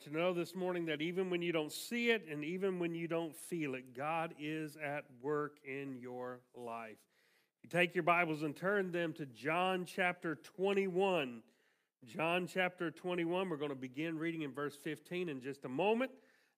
want you to know this morning that even when you don't see it and even when you don't feel it, God is at work in your life. You take your Bibles and turn them to John chapter 21. John chapter 21, we're going to begin reading in verse 15 in just a moment.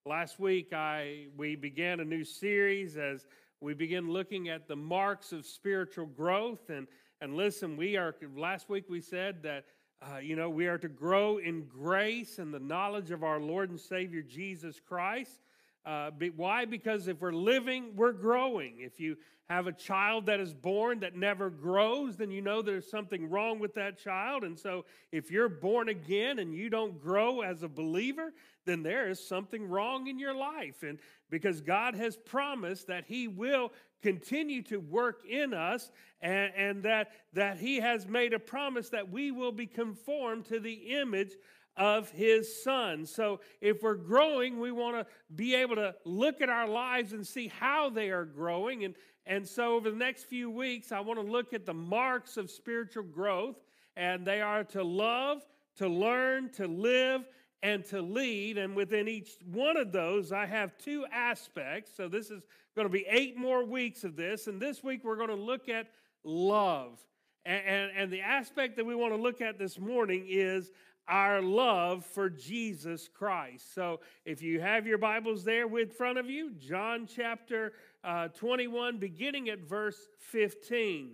Last week I we began a new series as we begin looking at the marks of spiritual growth and and listen, we are last week we said that uh, you know, we are to grow in grace and the knowledge of our Lord and Savior Jesus Christ. Uh, why? Because if we're living, we're growing. If you have a child that is born that never grows, then you know there's something wrong with that child. And so, if you're born again and you don't grow as a believer, then there is something wrong in your life. And because God has promised that He will continue to work in us and, and that, that He has made a promise that we will be conformed to the image of his son. So if we're growing, we want to be able to look at our lives and see how they are growing. And, and so over the next few weeks, I want to look at the marks of spiritual growth, and they are to love, to learn, to live, and to lead. And within each one of those, I have two aspects. So this is going to be eight more weeks of this. And this week, we're going to look at love. And, and, and, the aspect that we want to look at this morning is our love for Jesus Christ. So if you have your Bibles there with front of you, John chapter uh, 21, beginning at verse 15,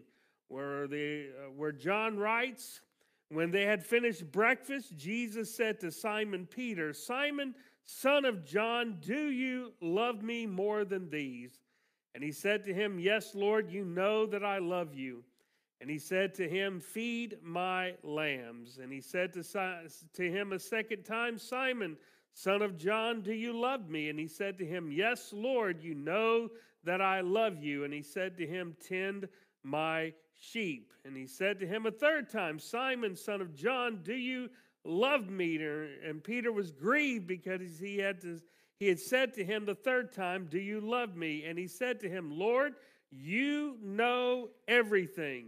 where, the, uh, where John writes, when they had finished breakfast, Jesus said to Simon Peter, Simon, son of John, do you love me more than these? And he said to him, Yes, Lord, you know that I love you. And he said to him, Feed my lambs. And he said to, to him a second time, Simon, son of John, do you love me? And he said to him, Yes, Lord, you know that I love you. And he said to him, Tend my sheep. And he said to him a third time, Simon, son of John, do you love me? And Peter was grieved because he had to, he had said to him the third time, Do you love me? And he said to him, Lord, you know everything.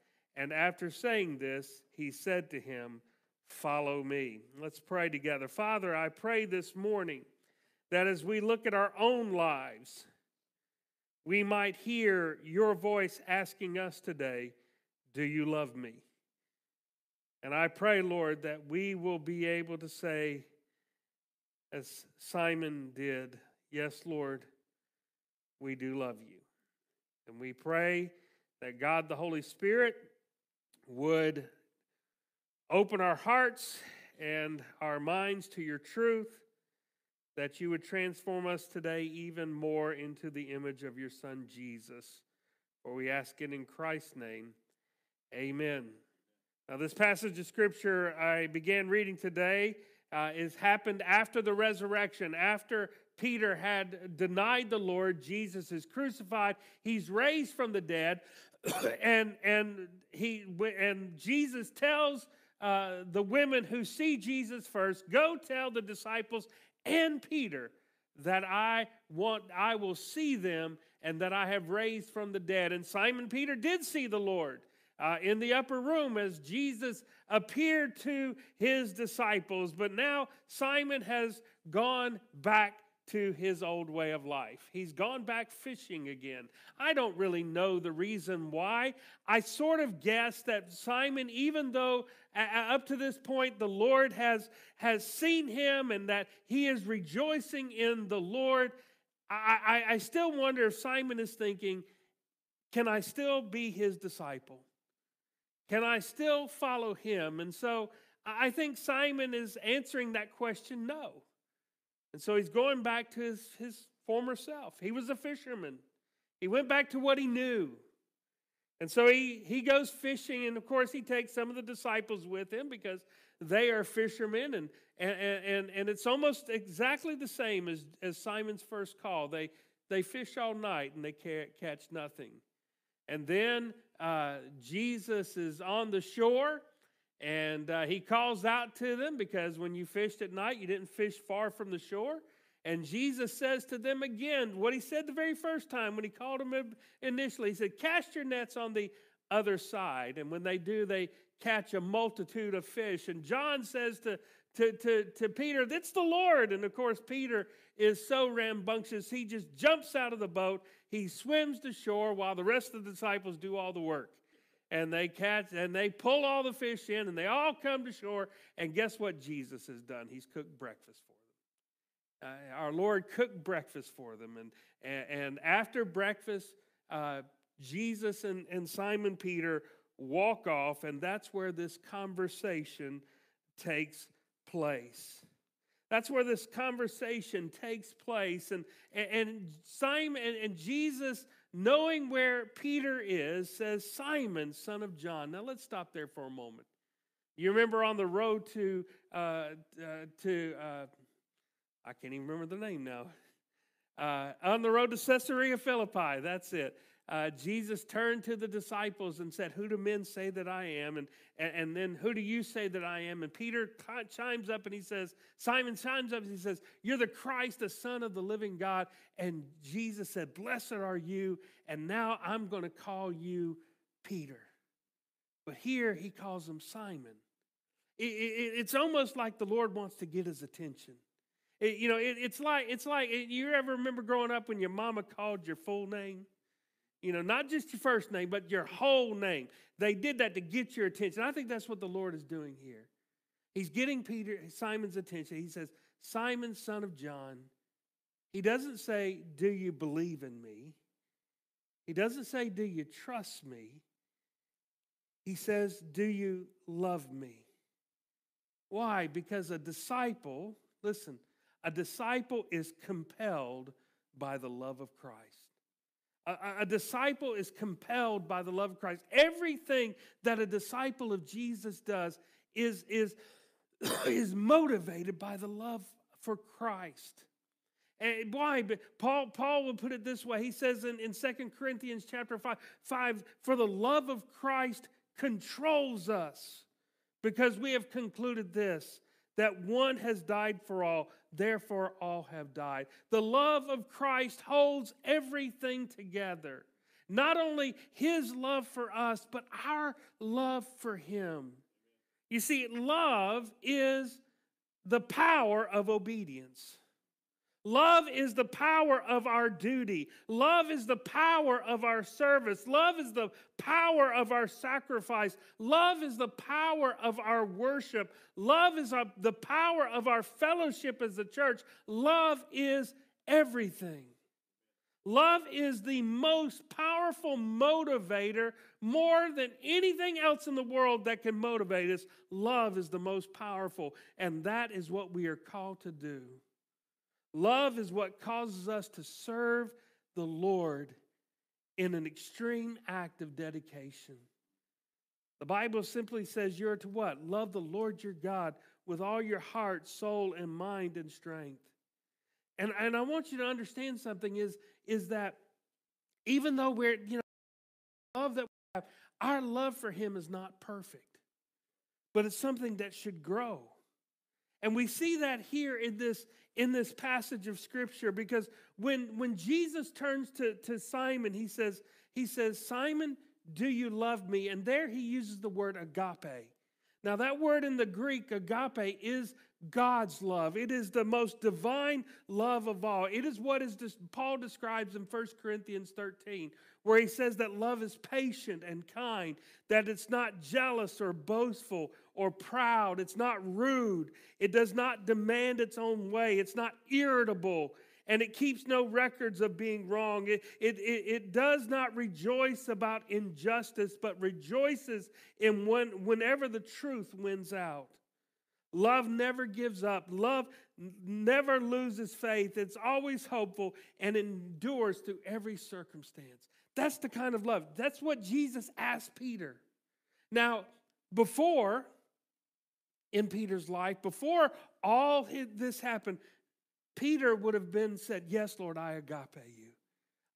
And after saying this, he said to him, Follow me. Let's pray together. Father, I pray this morning that as we look at our own lives, we might hear your voice asking us today, Do you love me? And I pray, Lord, that we will be able to say, as Simon did, Yes, Lord, we do love you. And we pray that God the Holy Spirit would open our hearts and our minds to your truth that you would transform us today even more into the image of your Son, Jesus. For we ask it in Christ's name. Amen. Now, this passage of Scripture I began reading today uh, is happened after the resurrection, after Peter had denied the Lord. Jesus is crucified. He's raised from the dead, and and he and Jesus tells uh, the women who see Jesus first, "Go tell the disciples and Peter that I want I will see them and that I have raised from the dead. And Simon Peter did see the Lord. Uh, in the upper room as Jesus appeared to his disciples. But now Simon has gone back to his old way of life. He's gone back fishing again. I don't really know the reason why. I sort of guess that Simon, even though up to this point the Lord has, has seen him and that he is rejoicing in the Lord, I, I, I still wonder if Simon is thinking, can I still be his disciple? Can I still follow him? And so I think Simon is answering that question no. And so he's going back to his, his former self. He was a fisherman, he went back to what he knew. And so he, he goes fishing, and of course, he takes some of the disciples with him because they are fishermen. And, and, and, and it's almost exactly the same as, as Simon's first call. They, they fish all night and they catch nothing. And then uh, Jesus is on the shore and uh, he calls out to them because when you fished at night, you didn't fish far from the shore. And Jesus says to them again what he said the very first time when he called them initially. He said, Cast your nets on the other side. And when they do, they catch a multitude of fish. And John says to, to, to, to Peter, That's the Lord. And of course, Peter is so rambunctious, he just jumps out of the boat. He swims to shore while the rest of the disciples do all the work. And they catch and they pull all the fish in and they all come to shore. And guess what Jesus has done? He's cooked breakfast for them. Uh, our Lord cooked breakfast for them. And, and, and after breakfast, uh, Jesus and, and Simon Peter walk off, and that's where this conversation takes place. That's where this conversation takes place. And, and Simon and, and Jesus, knowing where Peter is, says, Simon, son of John. Now let's stop there for a moment. You remember on the road to, uh, uh, to uh, I can't even remember the name now. Uh, on the road to Caesarea Philippi, that's it. Uh, Jesus turned to the disciples and said, Who do men say that I am? And, and, and then, Who do you say that I am? And Peter chimes up and he says, Simon chimes up and he says, You're the Christ, the Son of the living God. And Jesus said, Blessed are you. And now I'm going to call you Peter. But here he calls him Simon. It, it, it's almost like the Lord wants to get his attention. It, you know, it, it's like it's like you ever remember growing up when your mama called your full name? You know, not just your first name, but your whole name. They did that to get your attention. I think that's what the Lord is doing here. He's getting Peter Simon's attention. He says, "Simon, son of John." He doesn't say, "Do you believe in me?" He doesn't say, "Do you trust me?" He says, "Do you love me?" Why? Because a disciple, listen, a disciple is compelled by the love of Christ. A, a, disciple is compelled by the love of Christ. Everything that a disciple of Jesus does is, is, is motivated by the love for Christ. And why? But Paul, Paul will put it this way. He says in, in 2 Corinthians chapter 5, 5, for the love of Christ controls us because we have concluded this that one has died for all, therefore all have died. The love of Christ holds everything together. Not only his love for us, but our love for him. You see, love is the power of obedience. Love is the power of our duty. Love is the power of our service. Love is the power of our sacrifice. Love is the power of our worship. Love is the power of our fellowship as a church. Love is everything. Love is the most powerful motivator, more than anything else in the world that can motivate us. Love is the most powerful, and that is what we are called to do. Love is what causes us to serve the Lord in an extreme act of dedication. The Bible simply says you're to what? Love the Lord your God with all your heart, soul, and mind and strength. And, and I want you to understand something is, is that even though we're, you know, love that we have, our love for him is not perfect, but it's something that should grow. And we see that here in this, in this passage of scripture because when, when Jesus turns to, to Simon, he says, he says, Simon, do you love me? And there he uses the word agape. Now, that word in the Greek, agape, is God's love. It is the most divine love of all. It is what is Paul describes in 1 Corinthians 13, where he says that love is patient and kind, that it's not jealous or boastful or proud, it's not rude, it does not demand its own way, it's not irritable, and it keeps no records of being wrong. It, it, it, it does not rejoice about injustice, but rejoices in when, whenever the truth wins out. Love never gives up. Love never loses faith. It's always hopeful and endures through every circumstance. That's the kind of love. That's what Jesus asked Peter. Now, before in Peter's life, before all this happened, Peter would have been said, Yes, Lord, I agape you.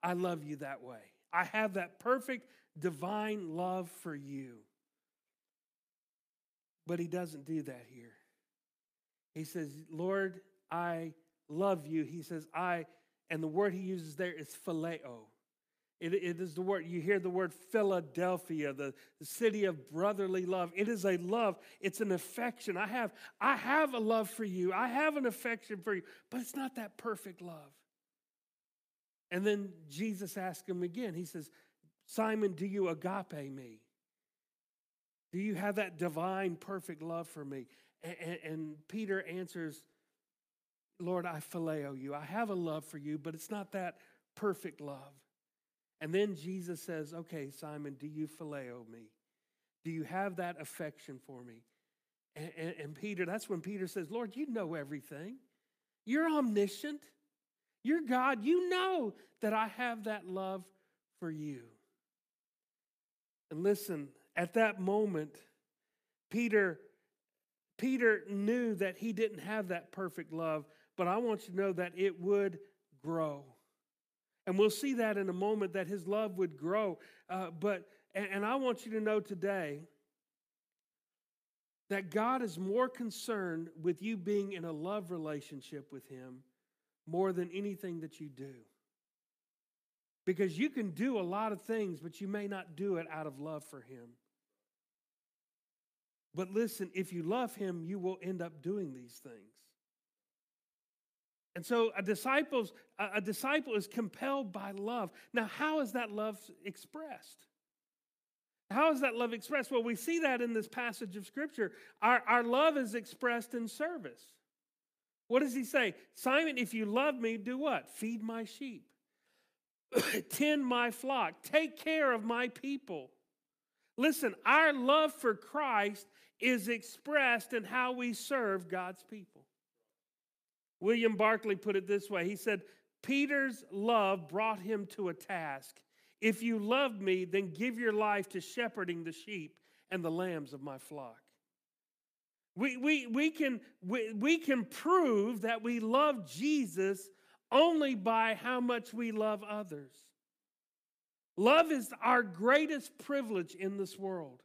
I love you that way. I have that perfect divine love for you. But he doesn't do that here. He says, Lord, I love you. He says, I, and the word he uses there is phileo. It, it is the word, you hear the word Philadelphia, the, the city of brotherly love. It is a love, it's an affection. I have, I have a love for you, I have an affection for you, but it's not that perfect love. And then Jesus asked him again, He says, Simon, do you agape me? Do you have that divine, perfect love for me? And, and, and Peter answers, Lord, I phileo you. I have a love for you, but it's not that perfect love. And then Jesus says, Okay, Simon, do you phileo me? Do you have that affection for me? And, and, and, Peter, that's when Peter says, Lord, you know everything. You're omniscient. You're God. You know that I have that love for you. And listen, at that moment, Peter, Peter knew that he didn't have that perfect love, but I want you to know that it would grow. And we'll see that in a moment that his love would grow. Uh, but and, and I want you to know today that God is more concerned with you being in a love relationship with him more than anything that you do. Because you can do a lot of things, but you may not do it out of love for him. But listen, if you love him, you will end up doing these things. And so a disciple's a disciple is compelled by love. Now, how is that love expressed? How is that love expressed? Well, we see that in this passage of Scripture. Our, our love is expressed in service. What does he say? Simon, if you love me, do what? Feed my sheep, tend my flock, take care of my people. Listen, our love for Christ is expressed in how we serve God's people. William Barclay put it this way He said, Peter's love brought him to a task. If you love me, then give your life to shepherding the sheep and the lambs of my flock. We, we, we, can, we, we can prove that we love Jesus only by how much we love others. Love is our greatest privilege in this world,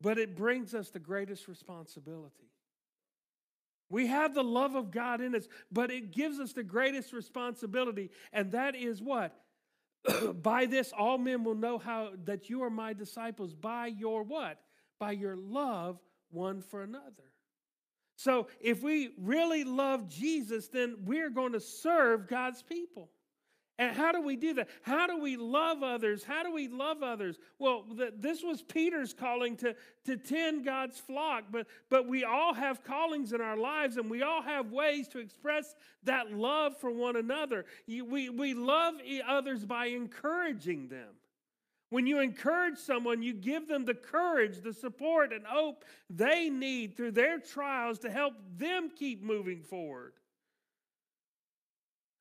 but it brings us the greatest responsibility. We have the love of God in us, but it gives us the greatest responsibility, and that is what? by this all men will know how that you are my disciples by your what? By your love one for another. So if we really love Jesus, then we're going to serve God's people. And how do we do that? How do we love others? How do we love others? Well, the, this was Peter's calling to, to tend God's flock, but, but we all have callings in our lives and we all have ways to express that love for one another. You, we, we love others by encouraging them. When you encourage someone, you give them the courage, the support, and hope they need through their trials to help them keep moving forward.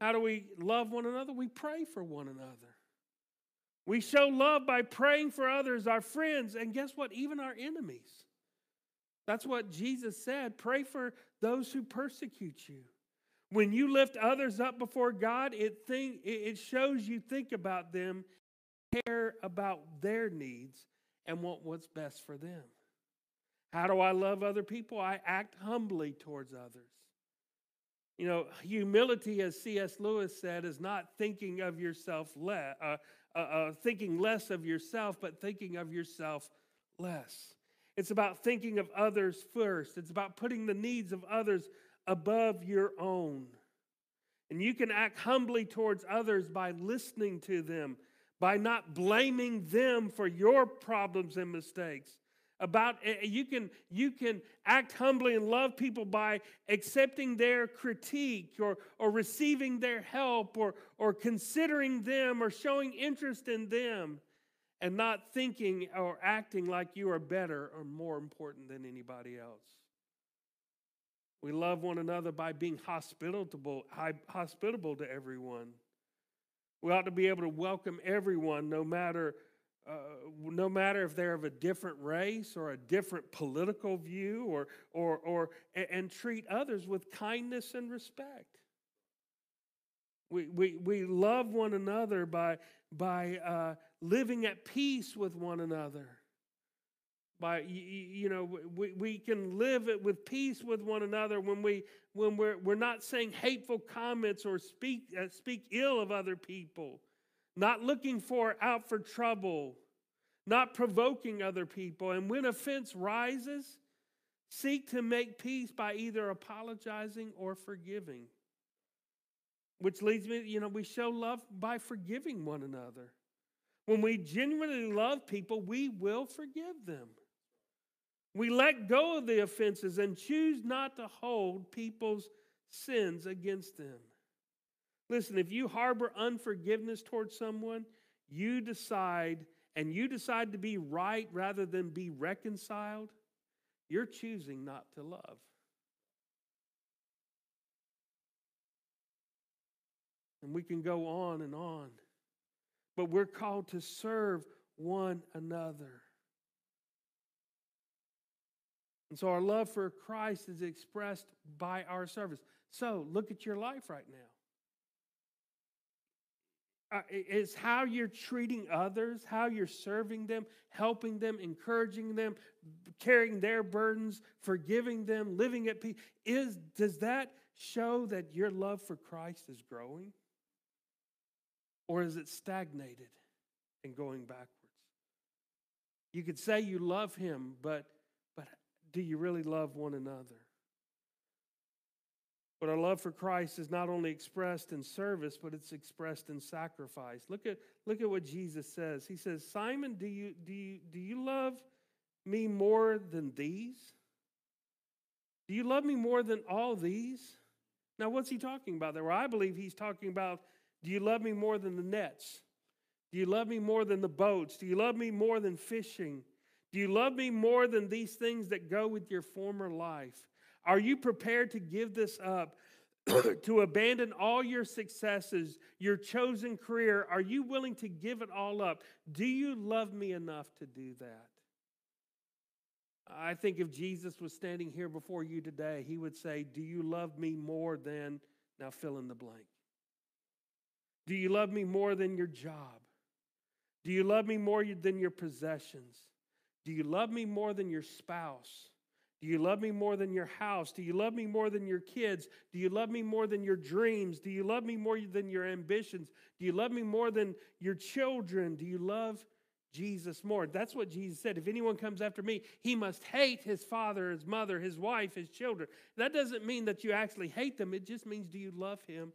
How do we love one another? We pray for one another. We show love by praying for others, our friends, and guess what? Even our enemies. That's what Jesus said pray for those who persecute you. When you lift others up before God, it, think, it shows you think about them, care about their needs, and want what's best for them. How do I love other people? I act humbly towards others. You know, humility, as C.S. Lewis said, is not thinking of yourself less, uh, uh, uh, thinking less of yourself, but thinking of yourself less. It's about thinking of others first. It's about putting the needs of others above your own. And you can act humbly towards others by listening to them, by not blaming them for your problems and mistakes, about eh, eh, you can you can act humbly and love people by accepting their critique or or receiving their help or or considering them or showing interest in them and not thinking or acting like you are better or more important than anybody else. We love one another by being hospitable hospitable to everyone. We ought to be able to welcome everyone, no matter, uh, no matter if they're of a different race or a different political view, or, or, or, and, treat others with kindness and respect. We, we, we love one another by, by uh, living at peace with one another. By, you know, we, we can live it with peace with one another when, we, when we're, we're not saying hateful comments or speak, uh, speak ill of other people, not looking for out for trouble, not provoking other people. And when offense rises, seek to make peace by either apologizing or forgiving. Which leads me, you know, we show love by forgiving one another. When we genuinely love people, we will forgive them. We let go of the offenses and choose not to hold people's sins against them. Listen, if you harbor unforgiveness towards someone, you decide and you decide to be right rather than be reconciled, you're choosing not to love. And we can go on and on. But we're called to serve one another. And so our love for Christ is expressed by our service. So look at your life right now. Uh, it's how you're treating others, how you're serving them, helping them, encouraging them, carrying their burdens, forgiving them, living at peace. Is, does that show that your love for Christ is growing? Or is it stagnated and going backwards? You could say you love him, but, but do you really love one another? But our love for Christ is not only expressed in service, but it's expressed in sacrifice. Look at, look at what Jesus says. He says, Simon, do you, do, you, do you love me more than these? Do you love me more than all these? Now, what's he talking about there? Well, I believe he's talking about do you love me more than the nets? Do you love me more than the boats? Do you love me more than fishing? Do you love me more than these things that go with your former life? Are you prepared to give this up, to abandon all your successes, your chosen career? Are you willing to give it all up? Do you love me enough to do that? I think if Jesus was standing here before you today, he would say, Do you love me more than, now fill in the blank? Do you love me more than your job? Do you love me more than your possessions? Do you love me more than your spouse? Do you love me more than your house? Do you love me more than your kids? Do you love me more than your dreams? Do you love me more than your ambitions? Do you love me more than your children? Do you love Jesus more? That's what Jesus said. If anyone comes after me, he must hate his father, his mother, his wife, his children. That doesn't mean that you actually hate them, it just means do you love him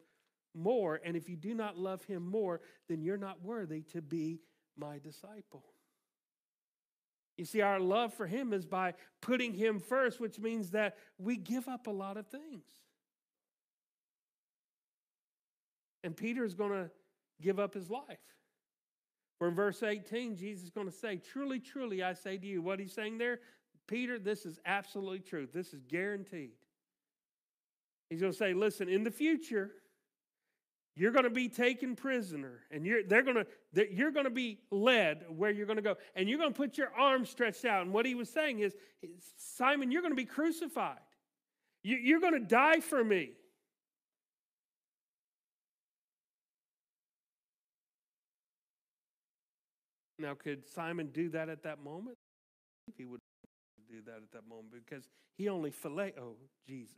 more. And if you do not love him more, then you're not worthy to be my disciple. You see, our love for him is by putting him first, which means that we give up a lot of things. And Peter is going to give up his life. For in verse 18, Jesus is going to say, Truly, truly, I say to you, what he's saying there, Peter, this is absolutely true. This is guaranteed. He's going to say, Listen, in the future, you're going to be taken prisoner, and you're, they're going to, you're going to be led where you're going to go, and you're going to put your arms stretched out. And what he was saying is, Simon, you're going to be crucified. You, you're going to die for me. Now, could Simon do that at that moment? He would do that at that moment because he only phileo oh, Jesus.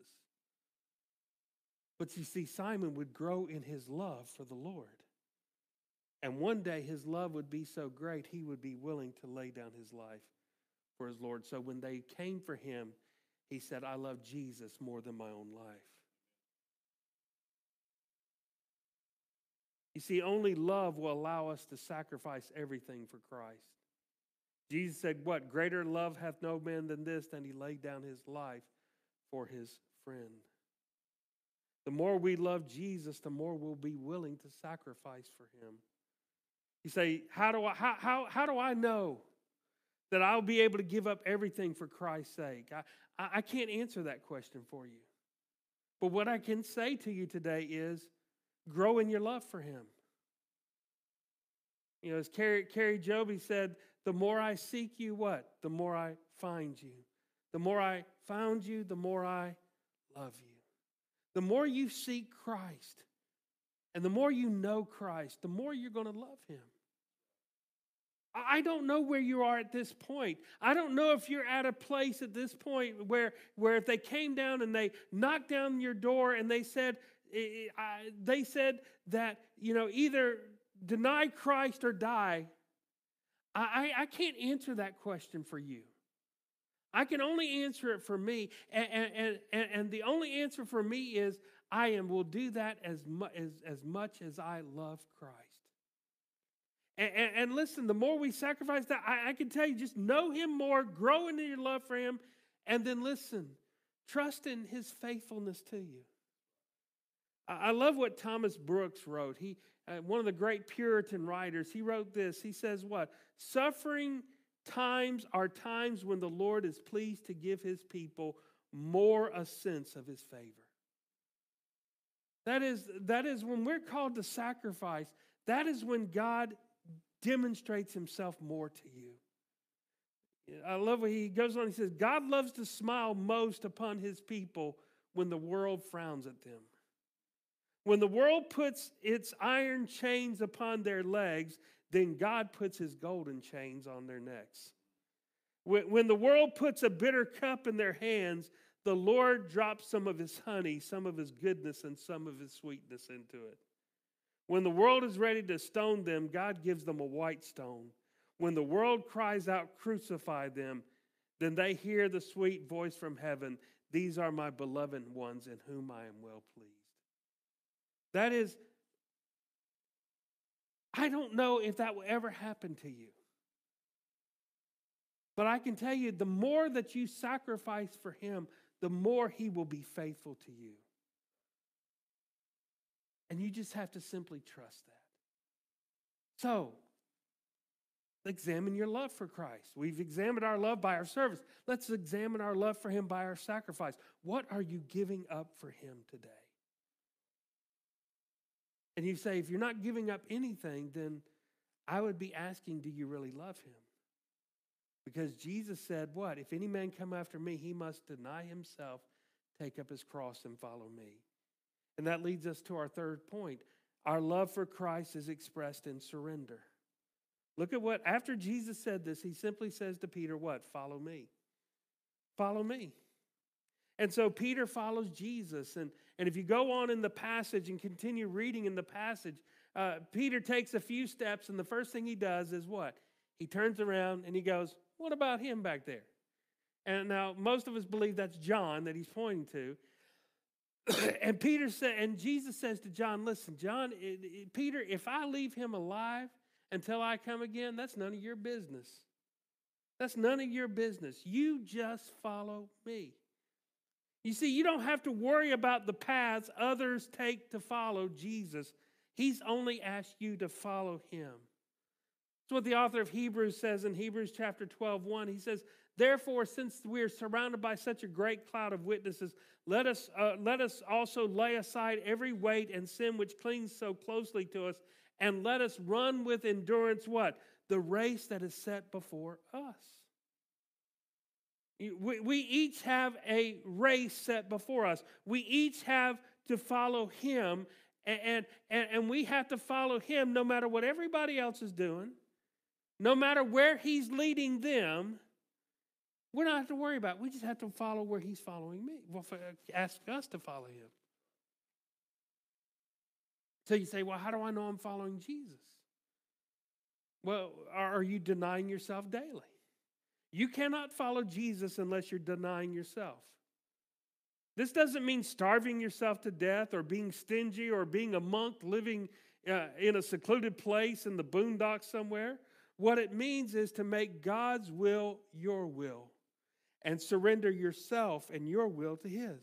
But you see, Simon would grow in his love for the Lord. And one day his love would be so great, he would be willing to lay down his life for his Lord. So when they came for him, he said, I love Jesus more than my own life. You see, only love will allow us to sacrifice everything for Christ. Jesus said, What? Greater love hath no man than this, than he laid down his life for his friend. The more we love Jesus, the more we'll be willing to sacrifice for him. You say, how do I, how, how, how do I know that I'll be able to give up everything for Christ's sake? I, I can't answer that question for you. But what I can say to you today is grow in your love for him. You know, as Kari, Kari Jobe said, the more I seek you, what? The more I find you. The more I found you, the more I love you. The more you seek Christ and the more you know Christ, the more you're going to love him. I don't know where you are at this point. I don't know if you're at a place at this point where, where if they came down and they knocked down your door and they said, eh, eh, they said that, you know, either deny Christ or die, I, I can't answer that question for you. I can only answer it for me. And, and, and, and the only answer for me is I am will do that as, mu- as, as much as I love Christ. And, and, and listen, the more we sacrifice that, I, I can tell you, just know Him more, grow in your love for Him, and then listen, trust in His faithfulness to you. I, love what Thomas Brooks wrote. He, uh, one of the great Puritan writers, he wrote this. He says, What? Suffering times are times when the Lord is pleased to give his people more a sense of his favor. That is, that is when we're called to sacrifice, that is when God demonstrates himself more to you. I love what he goes on. He says, God loves to smile most upon his people when the world frowns at them. When the world puts its iron chains upon their legs, then God puts his golden chains on their necks. When the world puts a bitter cup in their hands, the Lord drops some of his honey, some of his goodness, and some of his sweetness into it. When the world is ready to stone them, God gives them a white stone. When the world cries out, Crucify them, then they hear the sweet voice from heaven These are my beloved ones in whom I am well pleased. That is, I don't know if that will ever happen to you. But I can tell you the more that you sacrifice for Him, the more He will be faithful to you. And you just have to simply trust that. So, examine your love for Christ. We've examined our love by our service. Let's examine our love for Him by our sacrifice. What are you giving up for Him today? And you say, if you're not giving up anything, then I would be asking, do you really love Him? Because Jesus said, What? If any man come after me, he must deny himself, take up his cross, and follow me. And that leads us to our third point. Our love for Christ is expressed in surrender. Look at what, after Jesus said this, he simply says to Peter, What? Follow me. Follow me. And so Peter follows Jesus. And, and if you go on in the passage and continue reading in the passage, uh, Peter takes a few steps, and the first thing he does is what? He turns around and he goes, what about him back there? And now most of us believe that's John that he's pointing to. and Peter said, and Jesus says to John, listen, John, it, it, Peter, if I leave him alive until I come again, that's none of your business. That's none of your business. You just follow me. You see, you don't have to worry about the paths others take to follow Jesus. He's only asked you to follow him. That's what the author of Hebrews says in Hebrews chapter 12, 1. He says, Therefore, since we are surrounded by such a great cloud of witnesses, let us, uh, let us also lay aside every weight and sin which clings so closely to us, and let us run with endurance what? The race that is set before us. We, we each have a race set before us. We each have to follow Him, and, and, and we have to follow Him no matter what everybody else is doing no matter where he's leading them, we don't have to worry about it. We just have to follow where he's following me. Well, ask us to follow him. So you say, well, how do I know I'm following Jesus? Well, are you denying yourself daily? You cannot follow Jesus unless you're denying yourself. This doesn't mean starving yourself to death or being stingy or being a monk living uh, in a secluded place in the boondocks somewhere. What it means is to make God's will your will and surrender yourself and your will to His.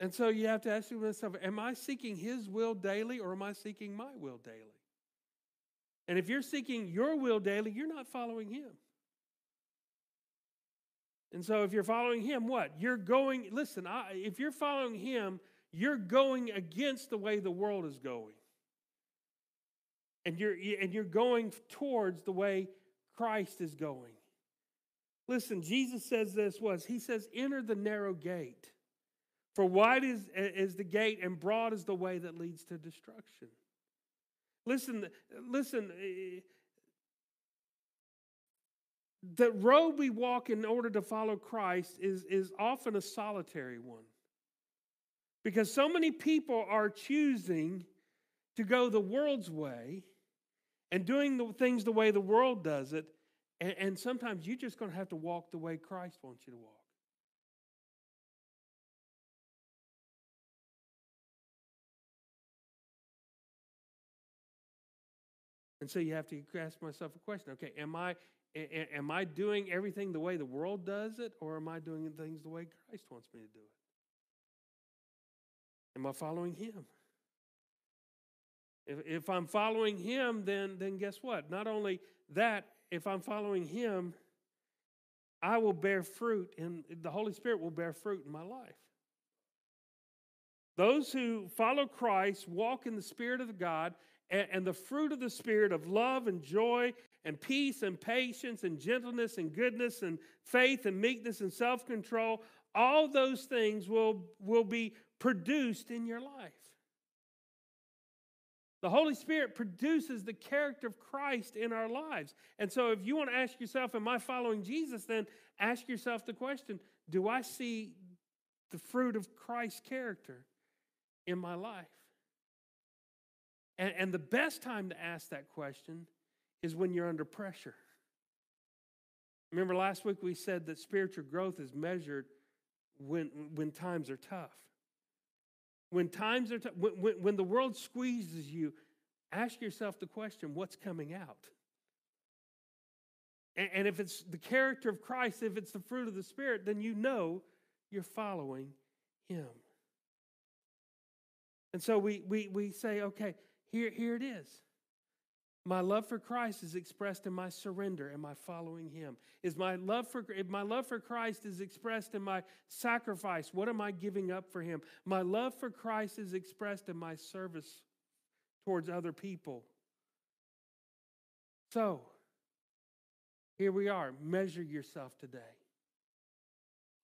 And so you have to ask yourself Am I seeking His will daily or am I seeking my will daily? And if you're seeking your will daily, you're not following Him. And so if you're following Him, what? You're going, listen, I, if you're following Him, you're going against the way the world is going. and you're and you're going towards the way Christ is going. Listen, Jesus says this was he says, enter the narrow gate. For wide is, is the gate and broad is the way that leads to destruction. Listen, listen, eh, the road we walk in order to follow Christ is, is often a solitary one. Because so many people are choosing to go the world's way and doing the things the way the world does it. And, and sometimes you're just going to have to walk the way Christ wants you to walk. And so you have to ask myself a question. Okay, am I am I doing everything the way the world does it, or am I doing things the way Christ wants me to do it? Am I following Him? If, if I'm following Him, then, then guess what? Not only that, if I'm following Him, I will bear fruit, and the Holy Spirit will bear fruit in my life. Those who follow Christ walk in the Spirit of God, and, and the fruit of the Spirit of love and joy and peace and patience and gentleness and goodness and faith and meekness and self control, all those things will, will be produced in your life. The Holy Spirit produces the character of Christ in our lives. And so, if you want to ask yourself, Am I following Jesus? then ask yourself the question Do I see the fruit of Christ's character in my life? And, and the best time to ask that question is when you're under pressure. Remember last week we said that spiritual growth is measured when, when times are tough. When times are tough, when, when, when the world squeezes you, ask yourself the question what's coming out? And, and if it's the character of Christ, if it's the fruit of the Spirit, then you know you're following Him. And so we, we, we say, okay, here, here it is. My love for Christ is expressed in my surrender and my following Him. Is my love for my love for Christ is expressed in my sacrifice? What am I giving up for Him? My love for Christ is expressed in my service towards other people. So, here we are. Measure yourself today.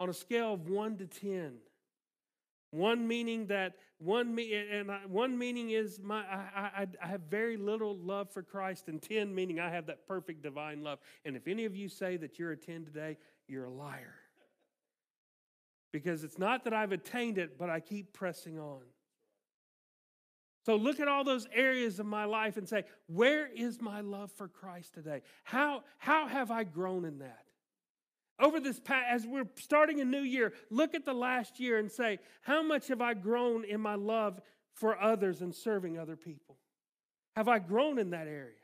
On a scale of 1 to 10, one meaning that one me and I, one meaning is my I, I, I have very little love for Christ, and ten meaning I have that perfect divine love. And if any of you say that you're a ten today, you're a liar. Because it's not that I've attained it, but I keep pressing on. So look at all those areas of my life and say, where is my love for Christ today? How, how have I grown in that? Over this past, as we're starting a new year, look at the last year and say, how much have I grown in my love for others and serving other people? Have I grown in that area?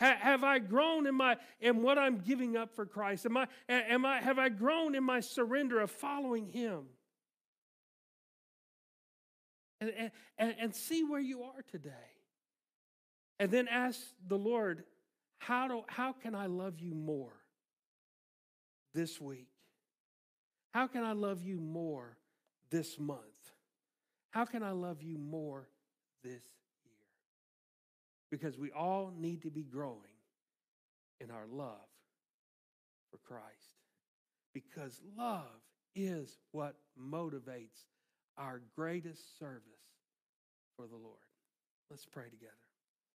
have I grown in my in what I'm giving up for Christ? Am I, am I have I grown in my surrender of following Him? And, and, and see where you are today. And then ask the Lord, how, do, how can I love you more? This week? How can I love you more this month? How can I love you more this year? Because we all need to be growing in our love for Christ. Because love is what motivates our greatest service for the Lord. Let's pray together.